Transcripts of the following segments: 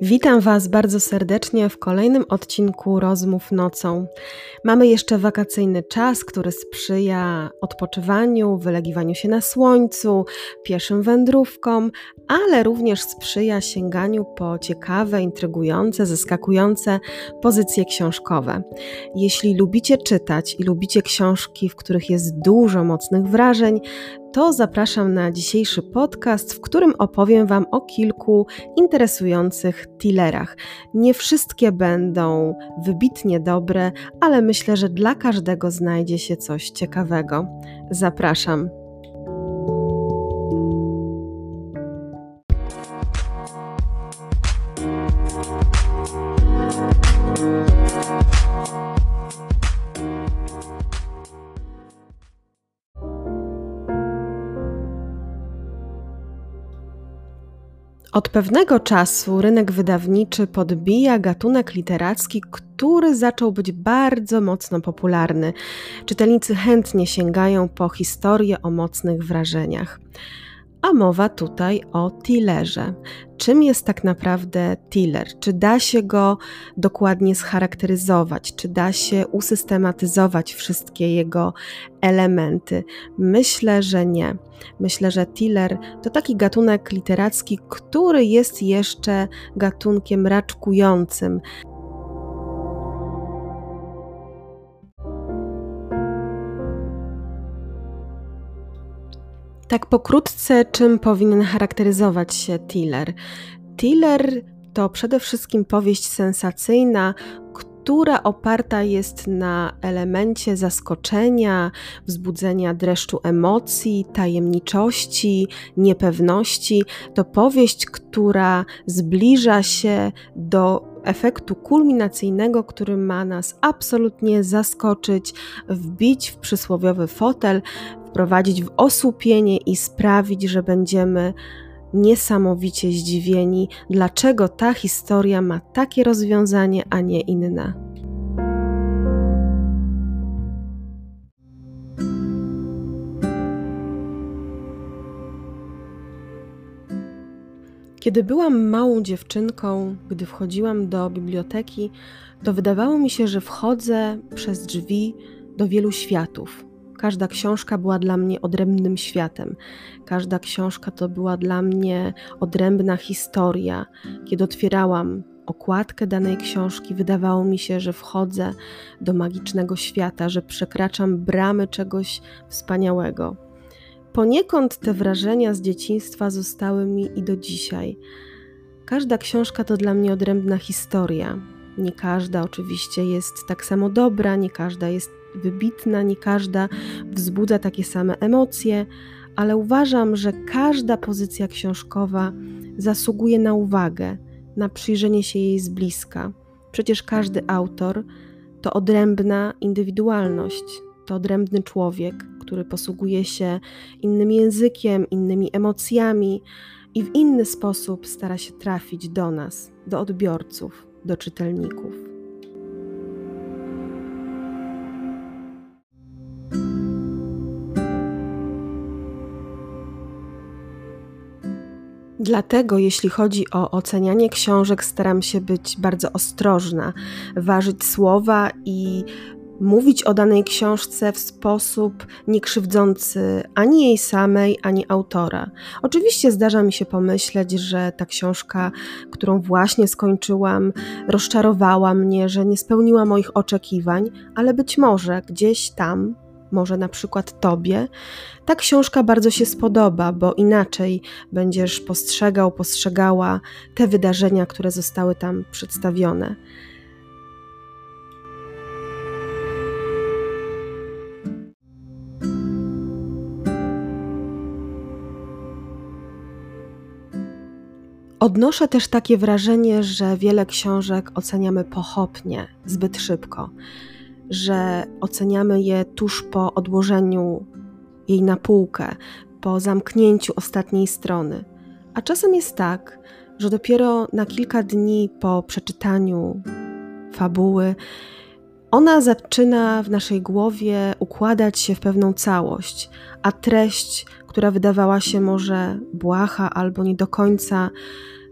Witam Was bardzo serdecznie w kolejnym odcinku Rozmów Nocą. Mamy jeszcze wakacyjny czas, który sprzyja odpoczywaniu, wylegiwaniu się na słońcu, pieszym wędrówkom, ale również sprzyja sięganiu po ciekawe, intrygujące, zaskakujące pozycje książkowe. Jeśli lubicie czytać i lubicie książki, w których jest dużo mocnych wrażeń, to zapraszam na dzisiejszy podcast, w którym opowiem Wam o kilku interesujących tillerach. Nie wszystkie będą wybitnie dobre, ale myślę, że dla każdego znajdzie się coś ciekawego. Zapraszam. Od pewnego czasu rynek wydawniczy podbija gatunek literacki, który zaczął być bardzo mocno popularny. Czytelnicy chętnie sięgają po historie o mocnych wrażeniach a mowa tutaj o tillerze. Czym jest tak naprawdę tiller? Czy da się go dokładnie scharakteryzować? Czy da się usystematyzować wszystkie jego elementy? Myślę, że nie. Myślę, że tiller to taki gatunek literacki, który jest jeszcze gatunkiem raczkującym. Tak pokrótce, czym powinien charakteryzować się Tiller? Tiller to przede wszystkim powieść sensacyjna, która oparta jest na elemencie zaskoczenia, wzbudzenia dreszczu emocji, tajemniczości, niepewności. To powieść, która zbliża się do efektu kulminacyjnego, który ma nas absolutnie zaskoczyć, wbić w przysłowiowy fotel, wprowadzić w osłupienie i sprawić, że będziemy niesamowicie zdziwieni, dlaczego ta historia ma takie rozwiązanie, a nie inne. Kiedy byłam małą dziewczynką, gdy wchodziłam do biblioteki, to wydawało mi się, że wchodzę przez drzwi do wielu światów Każda książka była dla mnie odrębnym światem. Każda książka to była dla mnie odrębna historia. Kiedy otwierałam okładkę danej książki, wydawało mi się, że wchodzę do magicznego świata, że przekraczam bramy czegoś wspaniałego. Poniekąd te wrażenia z dzieciństwa zostały mi i do dzisiaj. Każda książka to dla mnie odrębna historia. Nie każda oczywiście jest tak samo dobra, nie każda jest wybitna, nie każda wzbudza takie same emocje, ale uważam, że każda pozycja książkowa zasługuje na uwagę, na przyjrzenie się jej z bliska. Przecież każdy autor to odrębna indywidualność, to odrębny człowiek, który posługuje się innym językiem, innymi emocjami i w inny sposób stara się trafić do nas, do odbiorców, do czytelników. Dlatego, jeśli chodzi o ocenianie książek, staram się być bardzo ostrożna, ważyć słowa i mówić o danej książce w sposób niekrzywdzący ani jej samej, ani autora. Oczywiście zdarza mi się pomyśleć, że ta książka, którą właśnie skończyłam, rozczarowała mnie, że nie spełniła moich oczekiwań, ale być może gdzieś tam może na przykład Tobie, ta książka bardzo się spodoba, bo inaczej będziesz postrzegał, postrzegała te wydarzenia, które zostały tam przedstawione. Odnoszę też takie wrażenie, że wiele książek oceniamy pochopnie, zbyt szybko że oceniamy je tuż po odłożeniu jej na półkę, po zamknięciu ostatniej strony. A czasem jest tak, że dopiero na kilka dni po przeczytaniu fabuły ona zaczyna w naszej głowie układać się w pewną całość, a treść, która wydawała się może błaha albo nie do końca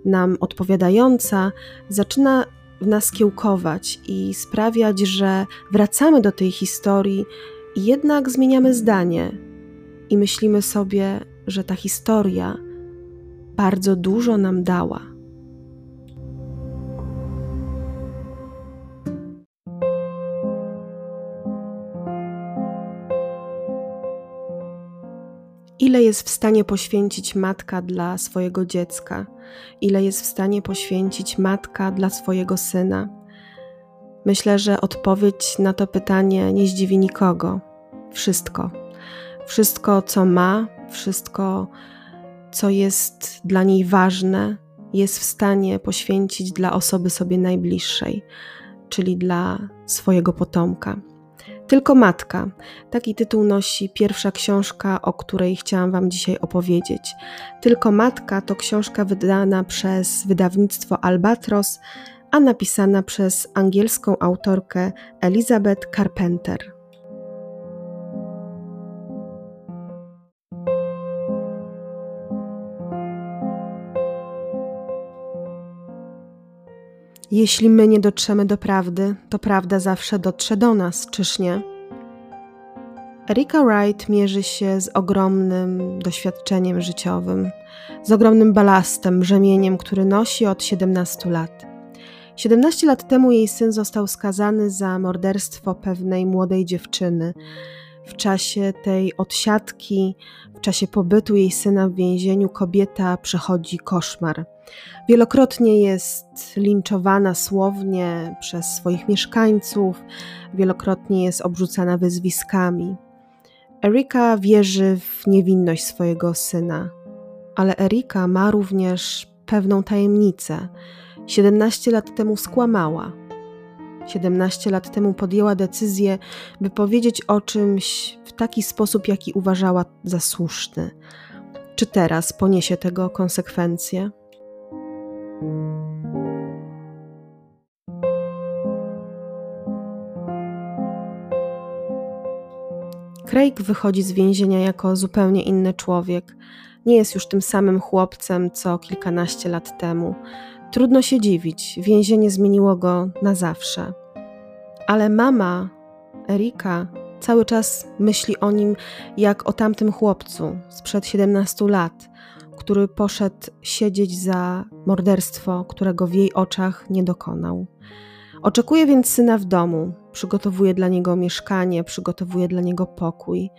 nam odpowiadająca, zaczyna nas kiełkować i sprawiać, że wracamy do tej historii i jednak zmieniamy zdanie i myślimy sobie, że ta historia bardzo dużo nam dała. ile jest w stanie poświęcić matka dla swojego dziecka, ile jest w stanie poświęcić matka dla swojego syna. Myślę, że odpowiedź na to pytanie nie zdziwi nikogo. Wszystko. Wszystko, co ma, wszystko, co jest dla niej ważne, jest w stanie poświęcić dla osoby sobie najbliższej, czyli dla swojego potomka. Tylko matka. Taki tytuł nosi pierwsza książka, o której chciałam Wam dzisiaj opowiedzieć. Tylko matka to książka wydana przez wydawnictwo Albatros, a napisana przez angielską autorkę Elizabeth Carpenter. Jeśli my nie dotrzemy do prawdy, to prawda zawsze dotrze do nas, czyż nie? Erika Wright mierzy się z ogromnym doświadczeniem życiowym, z ogromnym balastem, brzemieniem, który nosi od 17 lat. 17 lat temu jej syn został skazany za morderstwo pewnej młodej dziewczyny. W czasie tej odsiadki, w czasie pobytu jej syna w więzieniu, kobieta przechodzi koszmar. Wielokrotnie jest linczowana słownie przez swoich mieszkańców, wielokrotnie jest obrzucana wyzwiskami. Erika wierzy w niewinność swojego syna, ale Erika ma również pewną tajemnicę. 17 lat temu skłamała. 17 lat temu podjęła decyzję, by powiedzieć o czymś w taki sposób, jaki uważała za słuszny. Czy teraz poniesie tego konsekwencje? Craig wychodzi z więzienia jako zupełnie inny człowiek. Nie jest już tym samym chłopcem, co kilkanaście lat temu. Trudno się dziwić, więzienie zmieniło go na zawsze. Ale mama, Erika, cały czas myśli o nim jak o tamtym chłopcu sprzed 17 lat, który poszedł siedzieć za morderstwo, którego w jej oczach nie dokonał. Oczekuje więc syna w domu, przygotowuje dla niego mieszkanie, przygotowuje dla niego pokój,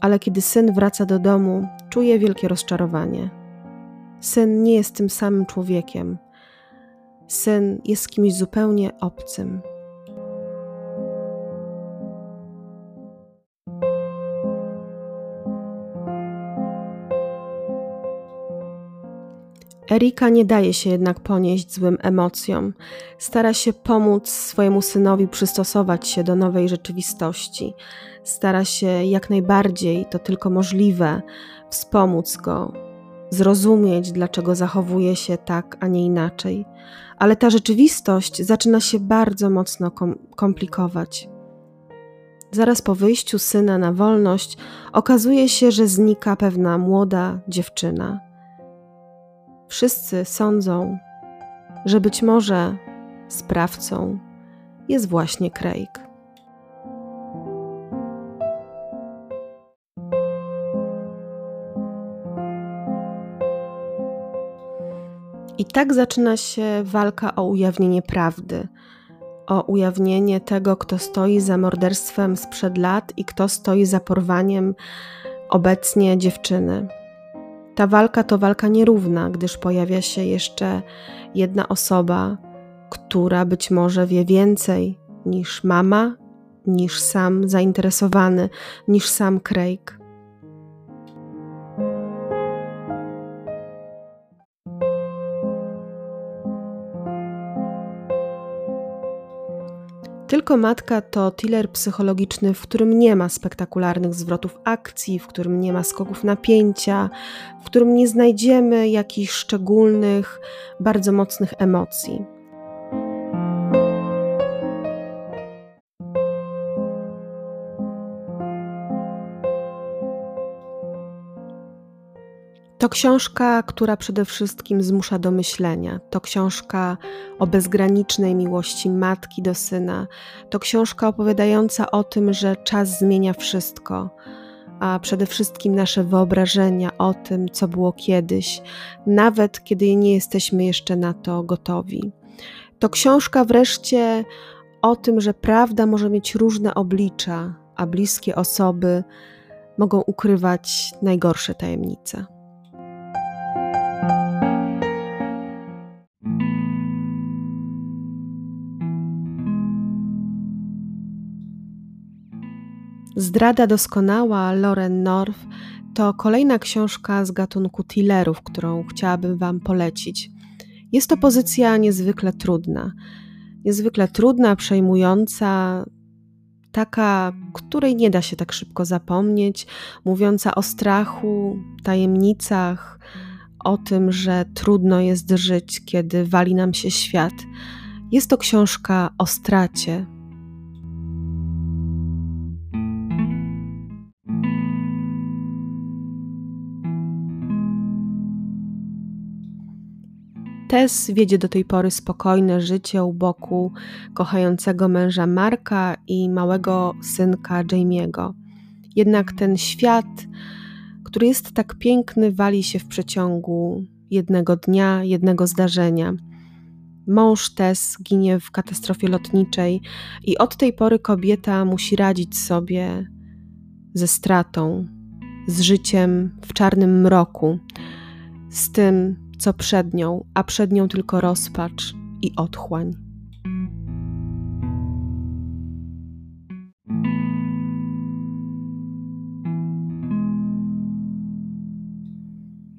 ale kiedy syn wraca do domu, czuje wielkie rozczarowanie. Syn nie jest tym samym człowiekiem. Syn jest kimś zupełnie obcym. Erika nie daje się jednak ponieść złym emocjom. Stara się pomóc swojemu synowi przystosować się do nowej rzeczywistości. Stara się jak najbardziej, to tylko możliwe, wspomóc go, zrozumieć, dlaczego zachowuje się tak, a nie inaczej. Ale ta rzeczywistość zaczyna się bardzo mocno kom komplikować. Zaraz po wyjściu syna na wolność okazuje się, że znika pewna młoda dziewczyna wszyscy sądzą, że być może sprawcą jest właśnie Craig. I tak zaczyna się walka o ujawnienie prawdy, o ujawnienie tego, kto stoi za morderstwem sprzed lat i kto stoi za porwaniem obecnie dziewczyny. Ta walka to walka nierówna, gdyż pojawia się jeszcze jedna osoba, która być może wie więcej niż mama, niż sam zainteresowany, niż sam Craig. Tylko matka to thriller psychologiczny, w którym nie ma spektakularnych zwrotów akcji, w którym nie ma skoków napięcia, w którym nie znajdziemy jakichś szczególnych, bardzo mocnych emocji. To książka, która przede wszystkim zmusza do myślenia. To książka o bezgranicznej miłości matki do syna. To książka opowiadająca o tym, że czas zmienia wszystko, a przede wszystkim nasze wyobrażenia o tym, co było kiedyś, nawet kiedy nie jesteśmy jeszcze na to gotowi. To książka wreszcie o tym, że prawda może mieć różne oblicza, a bliskie osoby mogą ukrywać najgorsze tajemnice. Zdrada doskonała Loren North to kolejna książka z gatunku thrillerów, którą chciałabym Wam polecić. Jest to pozycja niezwykle trudna. Niezwykle trudna, przejmująca, taka, której nie da się tak szybko zapomnieć, mówiąca o strachu, tajemnicach, o tym, że trudno jest żyć, kiedy wali nam się świat. Jest to książka o stracie, Tess wiedzie do tej pory spokojne życie u boku kochającego męża Marka i małego synka Jamie'ego. Jednak ten świat, który jest tak piękny, wali się w przeciągu jednego dnia, jednego zdarzenia. Mąż Tess ginie w katastrofie lotniczej i od tej pory kobieta musi radzić sobie ze stratą, z życiem w czarnym mroku, z tym, co przed nią, a przed nią tylko rozpacz i otchłań.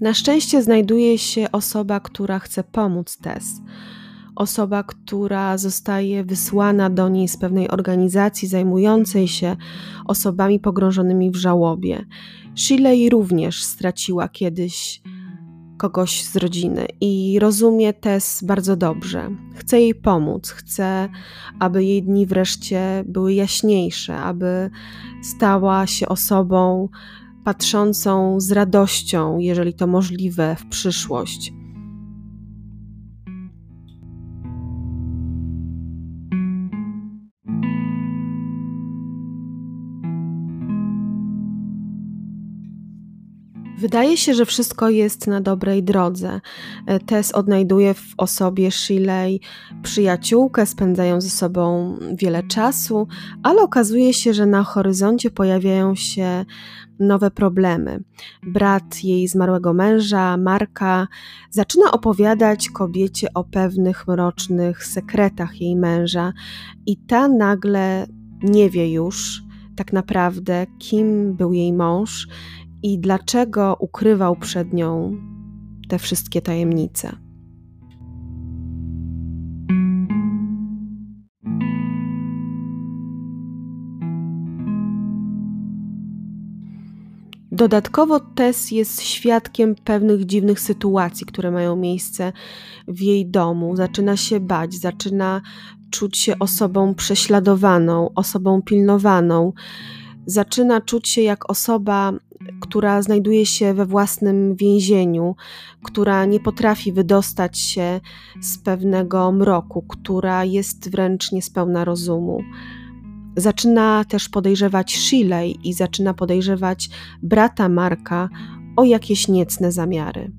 Na szczęście znajduje się osoba, która chce pomóc Tess. Osoba, która zostaje wysłana do niej z pewnej organizacji zajmującej się osobami pogrążonymi w żałobie. Shirley również straciła kiedyś kogoś z rodziny i rozumie Tess bardzo dobrze. Chce jej pomóc, chce, aby jej dni wreszcie były jaśniejsze, aby stała się osobą patrzącą z radością, jeżeli to możliwe, w przyszłość. Wydaje się, że wszystko jest na dobrej drodze. E, Tess odnajduje w osobie Shirley przyjaciółkę, spędzają ze sobą wiele czasu, ale okazuje się, że na horyzoncie pojawiają się nowe problemy. Brat jej zmarłego męża, Marka, zaczyna opowiadać kobiecie o pewnych mrocznych sekretach jej męża, i ta nagle nie wie już tak naprawdę, kim był jej mąż i dlaczego ukrywał przed nią te wszystkie tajemnice. Dodatkowo Tess jest świadkiem pewnych dziwnych sytuacji, które mają miejsce w jej domu. Zaczyna się bać, zaczyna czuć się osobą prześladowaną, osobą pilnowaną. Zaczyna czuć się jak osoba która znajduje się we własnym więzieniu, która nie potrafi wydostać się z pewnego mroku, która jest wręcz niespełna rozumu. Zaczyna też podejrzewać Shirley i zaczyna podejrzewać brata Marka o jakieś niecne zamiary.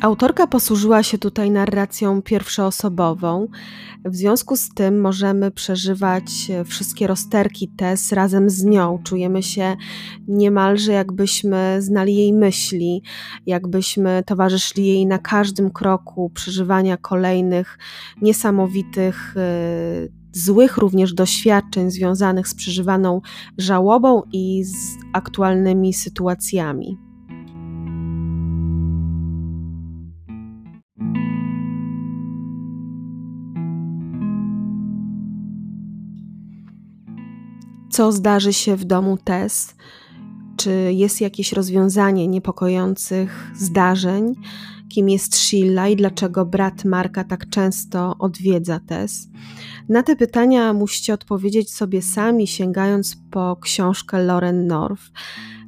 Autorka posłużyła się tutaj narracją pierwszoosobową. W związku z tym możemy przeżywać wszystkie rozterki Tess razem z nią. Czujemy się niemalże jakbyśmy znali jej myśli, jakbyśmy towarzyszyli jej na każdym kroku przeżywania kolejnych niesamowitych, yy, złych również doświadczeń związanych z przeżywaną żałobą i z aktualnymi sytuacjami. Co zdarzy się w domu Tess, czy jest jakieś rozwiązanie niepokojących zdarzeń, kim jest Sheila i dlaczego brat Marka tak często odwiedza Tess. Na te pytania musicie odpowiedzieć sobie sami, sięgając po książkę Lauren North.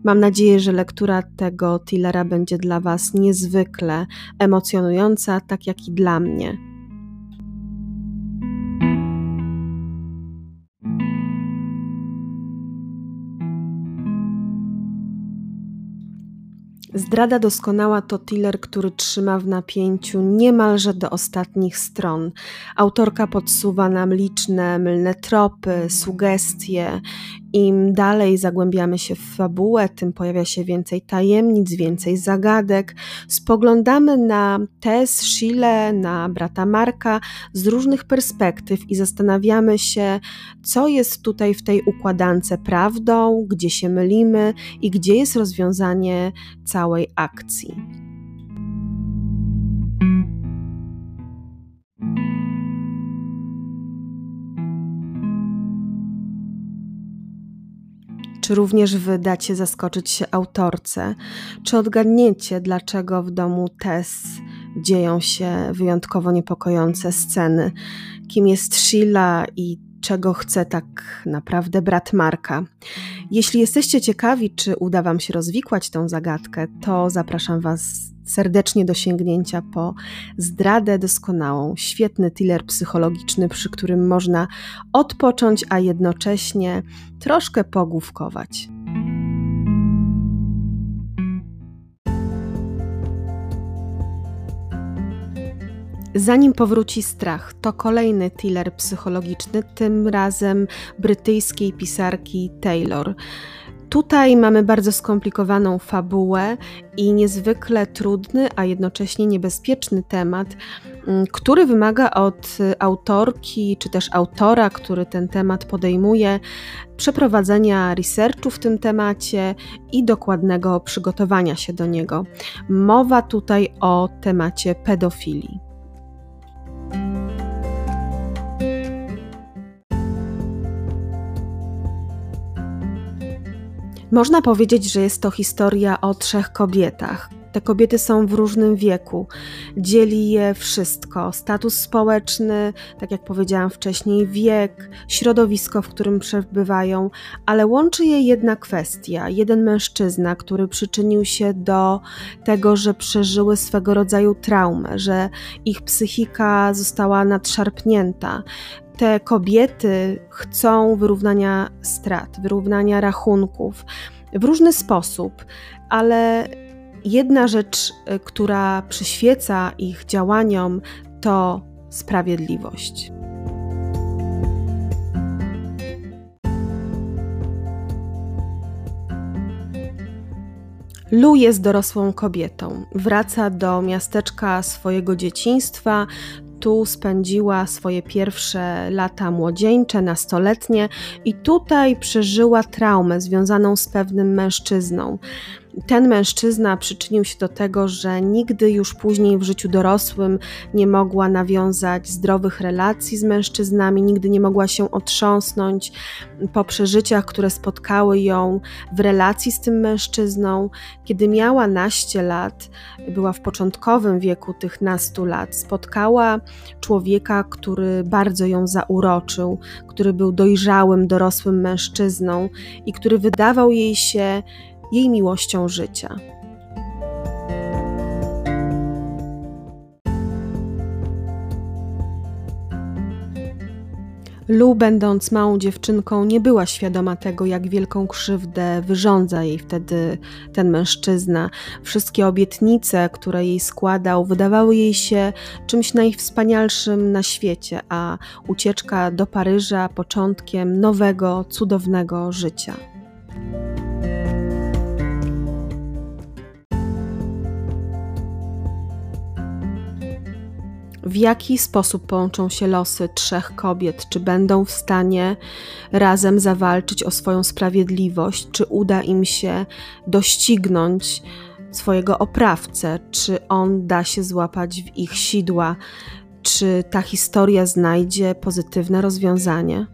Mam nadzieję, że lektura tego Tillera będzie dla Was niezwykle emocjonująca, tak jak i dla mnie. Zdrada doskonała to thriller, który trzyma w napięciu niemalże do ostatnich stron. Autorka podsuwa nam liczne mylne tropy, sugestie im dalej zagłębiamy się w fabułę, tym pojawia się więcej tajemnic, więcej zagadek. Spoglądamy na Tess, Sheila, na brata Marka z różnych perspektyw i zastanawiamy się, co jest tutaj w tej układance prawdą, gdzie się mylimy i gdzie jest rozwiązanie całej akcji. Czy również wy dacie zaskoczyć się autorce? Czy odgadniecie, dlaczego w domu Tess dzieją się wyjątkowo niepokojące sceny? Kim jest Sheila i czego chce tak naprawdę brat Marka? Jeśli jesteście ciekawi, czy uda Wam się rozwikłać tą zagadkę, to zapraszam Was serdecznie do sięgnięcia po zdradę doskonałą. Świetny thriller psychologiczny, przy którym można odpocząć, a jednocześnie troszkę pogłówkować. Zanim powróci strach, to kolejny thriller psychologiczny, tym razem brytyjskiej pisarki Taylor. Tutaj mamy bardzo skomplikowaną fabułę i niezwykle trudny, a jednocześnie niebezpieczny temat, mm, który wymaga od autorki czy też autora, który ten temat podejmuje, przeprowadzenia researchu w tym temacie i dokładnego przygotowania się do niego. Mowa tutaj o temacie pedofilii. Można powiedzieć, że jest to historia o trzech kobietach. Te kobiety są w różnym wieku. Dzieli je wszystko: status społeczny, tak jak powiedziałam wcześniej, wiek, środowisko, w którym przebywają, ale łączy je jedna kwestia: jeden mężczyzna, który przyczynił się do tego, że przeżyły swego rodzaju traumę, że ich psychika została nadszarpnięta, te kobiety chcą wyrównania strat, wyrównania rachunków w różny sposób, ale jedna rzecz, y, która przyświeca ich działaniom, to sprawiedliwość. Lu jest dorosłą kobietą. Wraca do miasteczka swojego dzieciństwa, tu spędziła swoje pierwsze lata młodzieńcze, nastoletnie i tutaj przeżyła traumę związaną z pewnym mężczyzną ten mężczyzna przyczynił się do tego, że nigdy już później w życiu dorosłym nie mogła nawiązać zdrowych relacji z mężczyznami, nigdy nie mogła się otrząsnąć po przeżyciach, które spotkały ją w relacji z tym mężczyzną. Kiedy miała naście lat, była w początkowym wieku tych nastu lat, spotkała człowieka, który bardzo ją zauroczył, który był dojrzałym, dorosłym mężczyzną i który wydawał jej się jej miłością życia. Lu, będąc małą dziewczynką, nie była świadoma tego, jak wielką krzywdę wyrządza jej wtedy ten mężczyzna. Wszystkie obietnice, które jej składał, wydawały jej się czymś najwspanialszym na świecie, a ucieczka do Paryża początkiem nowego, cudownego życia. W jaki sposób połączą się losy trzech kobiet, czy będą w stanie razem zawalczyć o swoją sprawiedliwość, czy uda im się doścignąć swojego oprawcę, czy on da się złapać w ich sidła, czy ta historia znajdzie pozytywne rozwiązanie.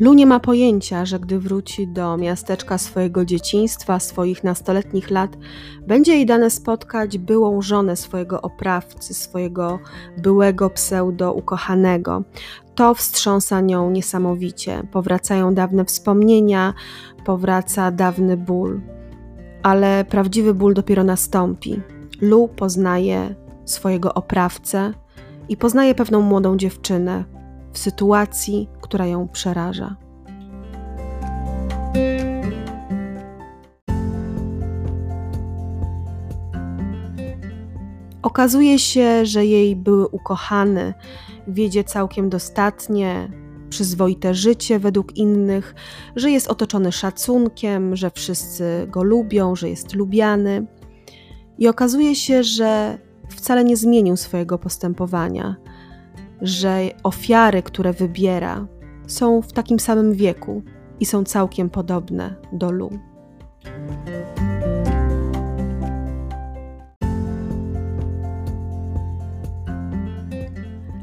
Lu nie ma pojęcia, że gdy wróci do miasteczka swojego dzieciństwa, swoich nastoletnich lat, będzie jej dane spotkać byłą żonę swojego oprawcy, swojego byłego pseudo-ukochanego. To wstrząsa nią niesamowicie. Powracają dawne wspomnienia, powraca dawny ból. Ale prawdziwy ból dopiero nastąpi. Lu poznaje swojego oprawcę i poznaje pewną młodą dziewczynę, w sytuacji, która ją przeraża. Okazuje się, że jej były ukochany wiedzie całkiem dostatnie, przyzwoite życie według innych, że jest otoczony szacunkiem, że wszyscy go lubią, że jest lubiany. I okazuje się, że wcale nie zmienił swojego postępowania, że ofiary, które wybiera, są w takim samym wieku i są całkiem podobne do Lu.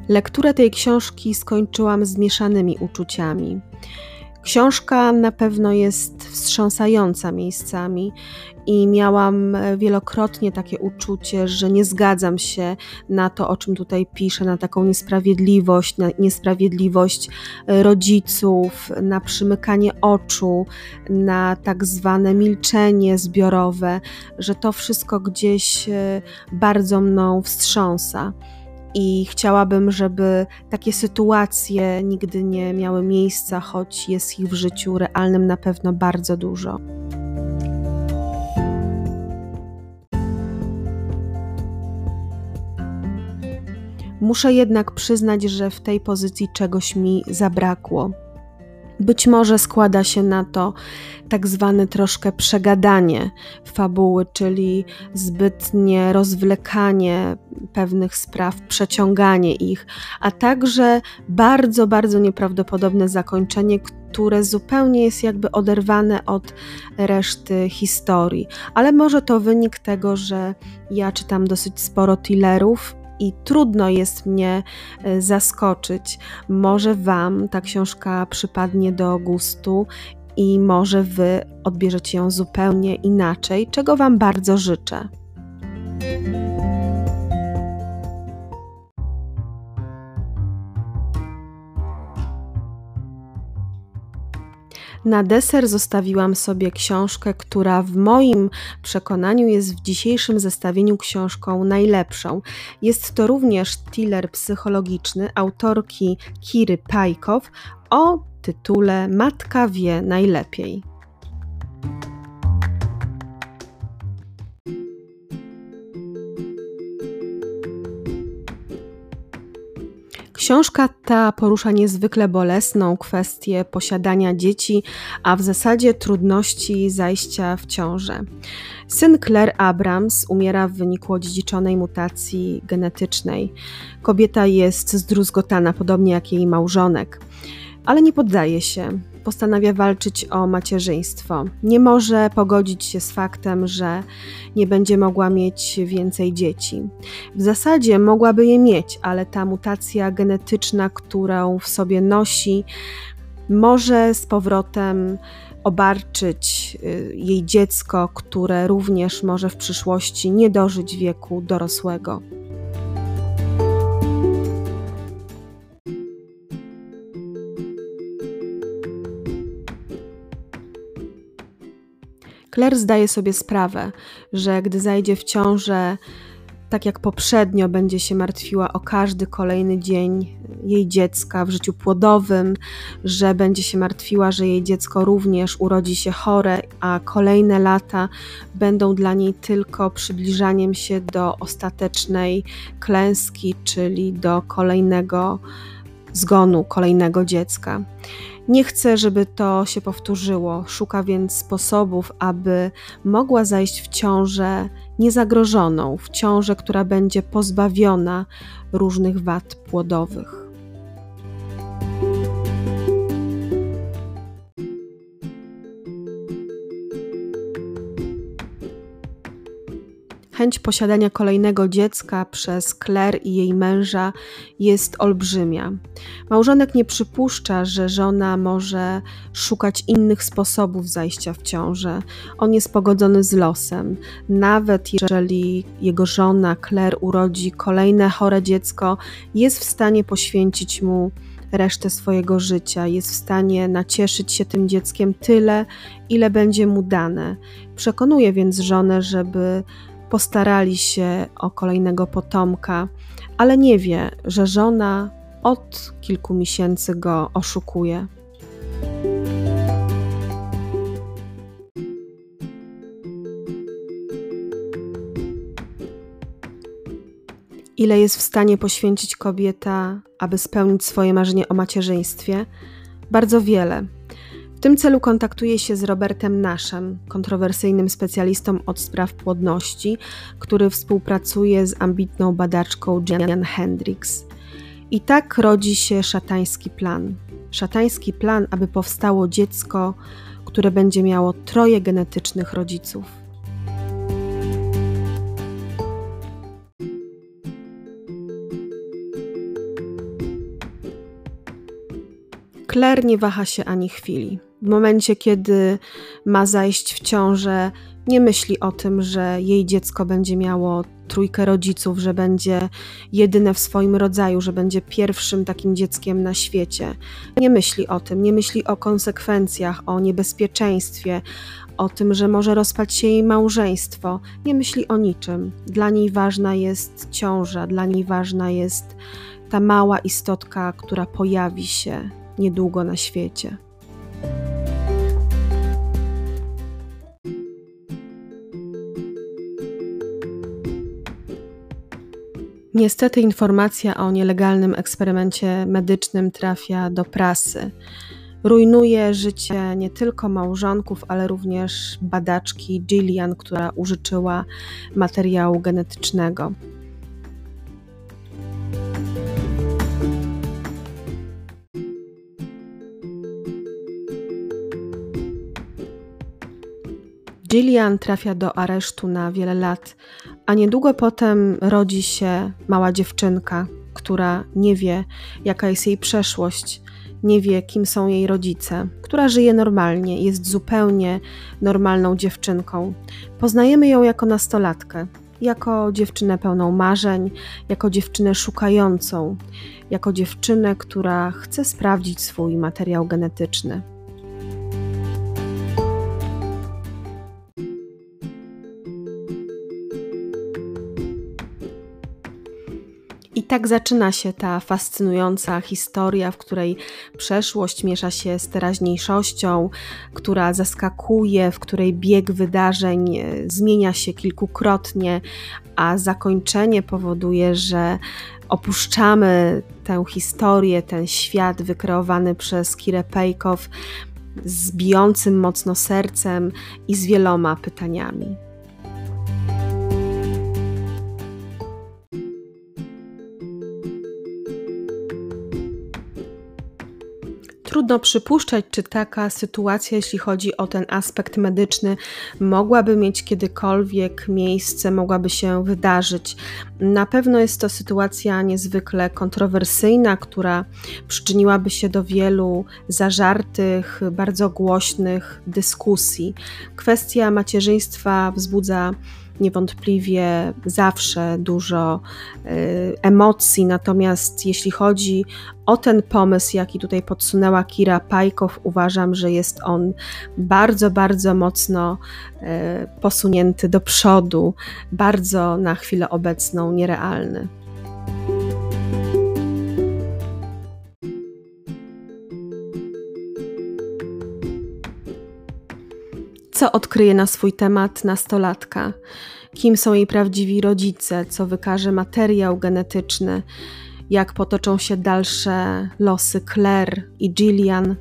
Lekturę tej książki skończyłam zmieszanymi uczuciami. Książka na pewno jest wstrząsająca miejscami i miałam e, wielokrotnie takie uczucie, że nie zgadzam się na to, o czym tutaj piszę, na taką niesprawiedliwość, na niesprawiedliwość e, rodziców, na przymykanie oczu, na tak zwane milczenie zbiorowe, że to wszystko gdzieś e, bardzo mną wstrząsa i chciałabym, żeby takie sytuacje nigdy nie miały miejsca, choć jest ich w życiu realnym na pewno bardzo dużo. Muszę jednak przyznać, że w tej pozycji czegoś mi zabrakło. Być może składa się na to tak zwane troszkę przegadanie fabuły, czyli zbytnie rozwlekanie pewnych spraw, przeciąganie ich, a także bardzo, bardzo nieprawdopodobne zakończenie, które zupełnie jest jakby oderwane od reszty historii. Ale może to wynik tego, że ja czytam dosyć sporo thrillerów i trudno jest mnie e, zaskoczyć. Może Wam ta książka przypadnie do gustu i może Wy odbierzecie ją zupełnie inaczej, czego Wam bardzo życzę. Na deser zostawiłam sobie książkę, która w moim przekonaniu jest w dzisiejszym zestawieniu książką najlepszą. Jest to również thriller psychologiczny autorki Kiry Pajkow o tytule Matka wie najlepiej. Książka ta porusza niezwykle bolesną kwestię posiadania dzieci, a w zasadzie trudności zajścia w ciążę. Syn Claire Abrams umiera w wyniku odziedziczonej mutacji genetycznej. Kobieta jest zdruzgotana, podobnie jak jej małżonek, ale nie poddaje się postanawia walczyć o macierzyństwo. Nie może pogodzić się z faktem, że nie będzie mogła mieć więcej dzieci. W zasadzie mogłaby je mieć, ale ta mutacja genetyczna, którą w sobie nosi, może z powrotem obarczyć y, jej dziecko, które również może w przyszłości nie dożyć wieku dorosłego. Claire zdaje sobie sprawę, że gdy zajdzie w ciążę, tak jak poprzednio, będzie się martwiła o każdy kolejny dzień jej dziecka w życiu płodowym, że będzie się martwiła, że jej dziecko również urodzi się chore, a kolejne lata będą dla niej tylko przybliżaniem się do ostatecznej klęski, czyli do kolejnego zgonu kolejnego dziecka. Nie chce, żeby to się powtórzyło, szuka więc sposobów, aby mogła zajść w ciążę niezagrożoną, w ciążę, która będzie pozbawiona różnych wad płodowych. Chęć posiadania kolejnego dziecka przez Claire i jej męża jest olbrzymia. Małżonek nie przypuszcza, że żona może szukać innych sposobów zajścia w ciążę. On jest pogodzony z losem. Nawet jeżeli jego żona Claire urodzi kolejne chore dziecko, jest w stanie poświęcić mu resztę swojego życia, jest w stanie nacieszyć się tym dzieckiem tyle, ile będzie mu dane. Przekonuje więc żonę, żeby postarali się o kolejnego potomka, ale nie wie, że żona od kilku miesięcy go oszukuje. Ile jest w stanie poświęcić kobieta, aby spełnić swoje marzenie o macierzyństwie? Bardzo wiele. W tym celu kontaktuję się z Robertem Naszem, kontrowersyjnym specjalistą od spraw płodności, który współpracuje z ambitną badaczką Jan Hendricks. I tak rodzi się szatański plan. Szatański plan, aby powstało dziecko, które będzie miało troje genetycznych rodziców. Claire nie waha się ani chwili. W momencie, kiedy ma zajść w ciążę, nie myśli o tym, że jej dziecko będzie miało trójkę rodziców, że będzie jedyne w swoim rodzaju, że będzie pierwszym takim dzieckiem na świecie. Nie myśli o tym, nie myśli o konsekwencjach, o niebezpieczeństwie, o tym, że może rozpaść się jej małżeństwo. Nie myśli o niczym. Dla niej ważna jest ciąża, dla niej ważna jest ta mała istotka, która pojawi się niedługo na świecie. Niestety informacja o nielegalnym eksperymencie medycznym trafia do prasy. Rujnuje życie nie tylko małżonków, ale również badaczki Gillian, która użyczyła materiału genetycznego. Gillian trafia do aresztu na wiele lat, a niedługo potem rodzi się mała dziewczynka, która nie wie, jaka jest jej przeszłość, nie wie, kim są jej rodzice, która żyje normalnie, jest zupełnie normalną dziewczynką. Poznajemy ją jako nastolatkę, jako dziewczynę pełną marzeń, jako dziewczynę szukającą, jako dziewczynę, która chce sprawdzić swój materiał genetyczny. Tak zaczyna się ta fascynująca historia, w której przeszłość miesza się z teraźniejszością, która zaskakuje, w której bieg wydarzeń e, zmienia się kilkukrotnie, a zakończenie powoduje, że opuszczamy tę historię, ten świat wykreowany przez Kirę Pejkow z bijącym mocno sercem i z wieloma pytaniami. Trudno przypuszczać, czy taka sytuacja, jeśli chodzi o ten aspekt medyczny, mogłaby mieć kiedykolwiek miejsce, mogłaby się wydarzyć. Na pewno jest to sytuacja niezwykle kontrowersyjna, która przyczyniłaby się do wielu zażartych, bardzo głośnych dyskusji. Kwestia macierzyństwa wzbudza niewątpliwie zawsze dużo y, emocji, natomiast jeśli chodzi o ten pomysł, jaki tutaj podsunęła Kira Pajkow, uważam, że jest on bardzo, bardzo mocno y, posunięty do przodu, bardzo na chwilę obecną nierealny. Co odkryje na swój temat nastolatka? Kim są jej prawdziwi rodzice? Co wykaże materiał genetyczny? Jak potoczą się dalsze losy Claire i Gillian?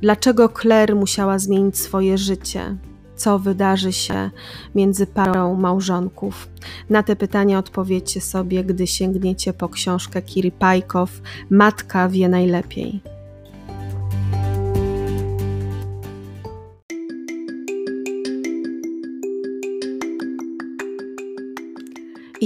Dlaczego Claire musiała zmienić swoje życie? Co wydarzy się między parą małżonków? Na te pytania odpowiedzcie sobie, gdy sięgniecie po książkę Kiri Pajkow Matka wie najlepiej.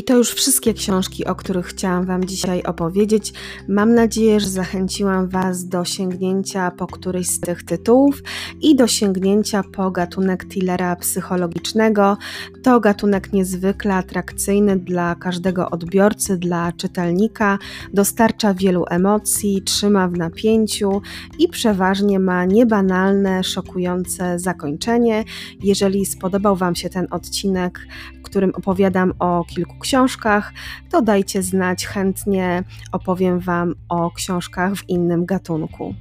I to już wszystkie książki, o których chciałam Wam dzisiaj opowiedzieć. Mam nadzieję, że zachęciłam Was do sięgnięcia po któryś z tych tytułów i do sięgnięcia po gatunek thrillera psychologicznego. To gatunek niezwykle atrakcyjny dla każdego odbiorcy, dla czytelnika, dostarcza wielu emocji, trzyma w napięciu i przeważnie ma niebanalne, szokujące zakończenie. Jeżeli spodobał Wam się ten odcinek, w którym opowiadam o kilku książkach, to dajcie znać, chętnie opowiem Wam o książkach w innym gatunku.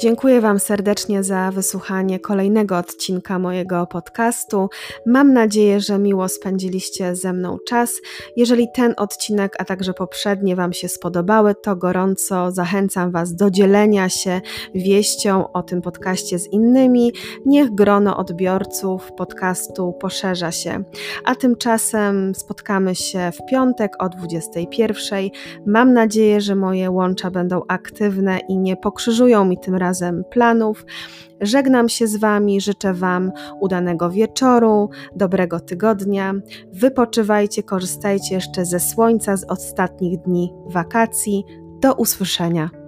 Dziękuję Wam serdecznie za wysłuchanie kolejnego odcinka mojego podcastu. Mam nadzieję, że miło spędziliście ze mną czas. Jeżeli ten odcinek, a także poprzednie Wam się spodobały, to gorąco zachęcam Was do dzielenia się wieścią o tym podcaście z innymi. Niech grono odbiorców podcastu poszerza się. A tymczasem spotkamy się w piątek o 21. Mam nadzieję, że moje łącza będą aktywne i nie pokrzyżują mi tym razem razem planów. Żegnam się z Wami, życzę Wam udanego wieczoru, dobrego tygodnia. Wypoczywajcie, korzystajcie jeszcze ze słońca z ostatnich dni wakacji. Do usłyszenia.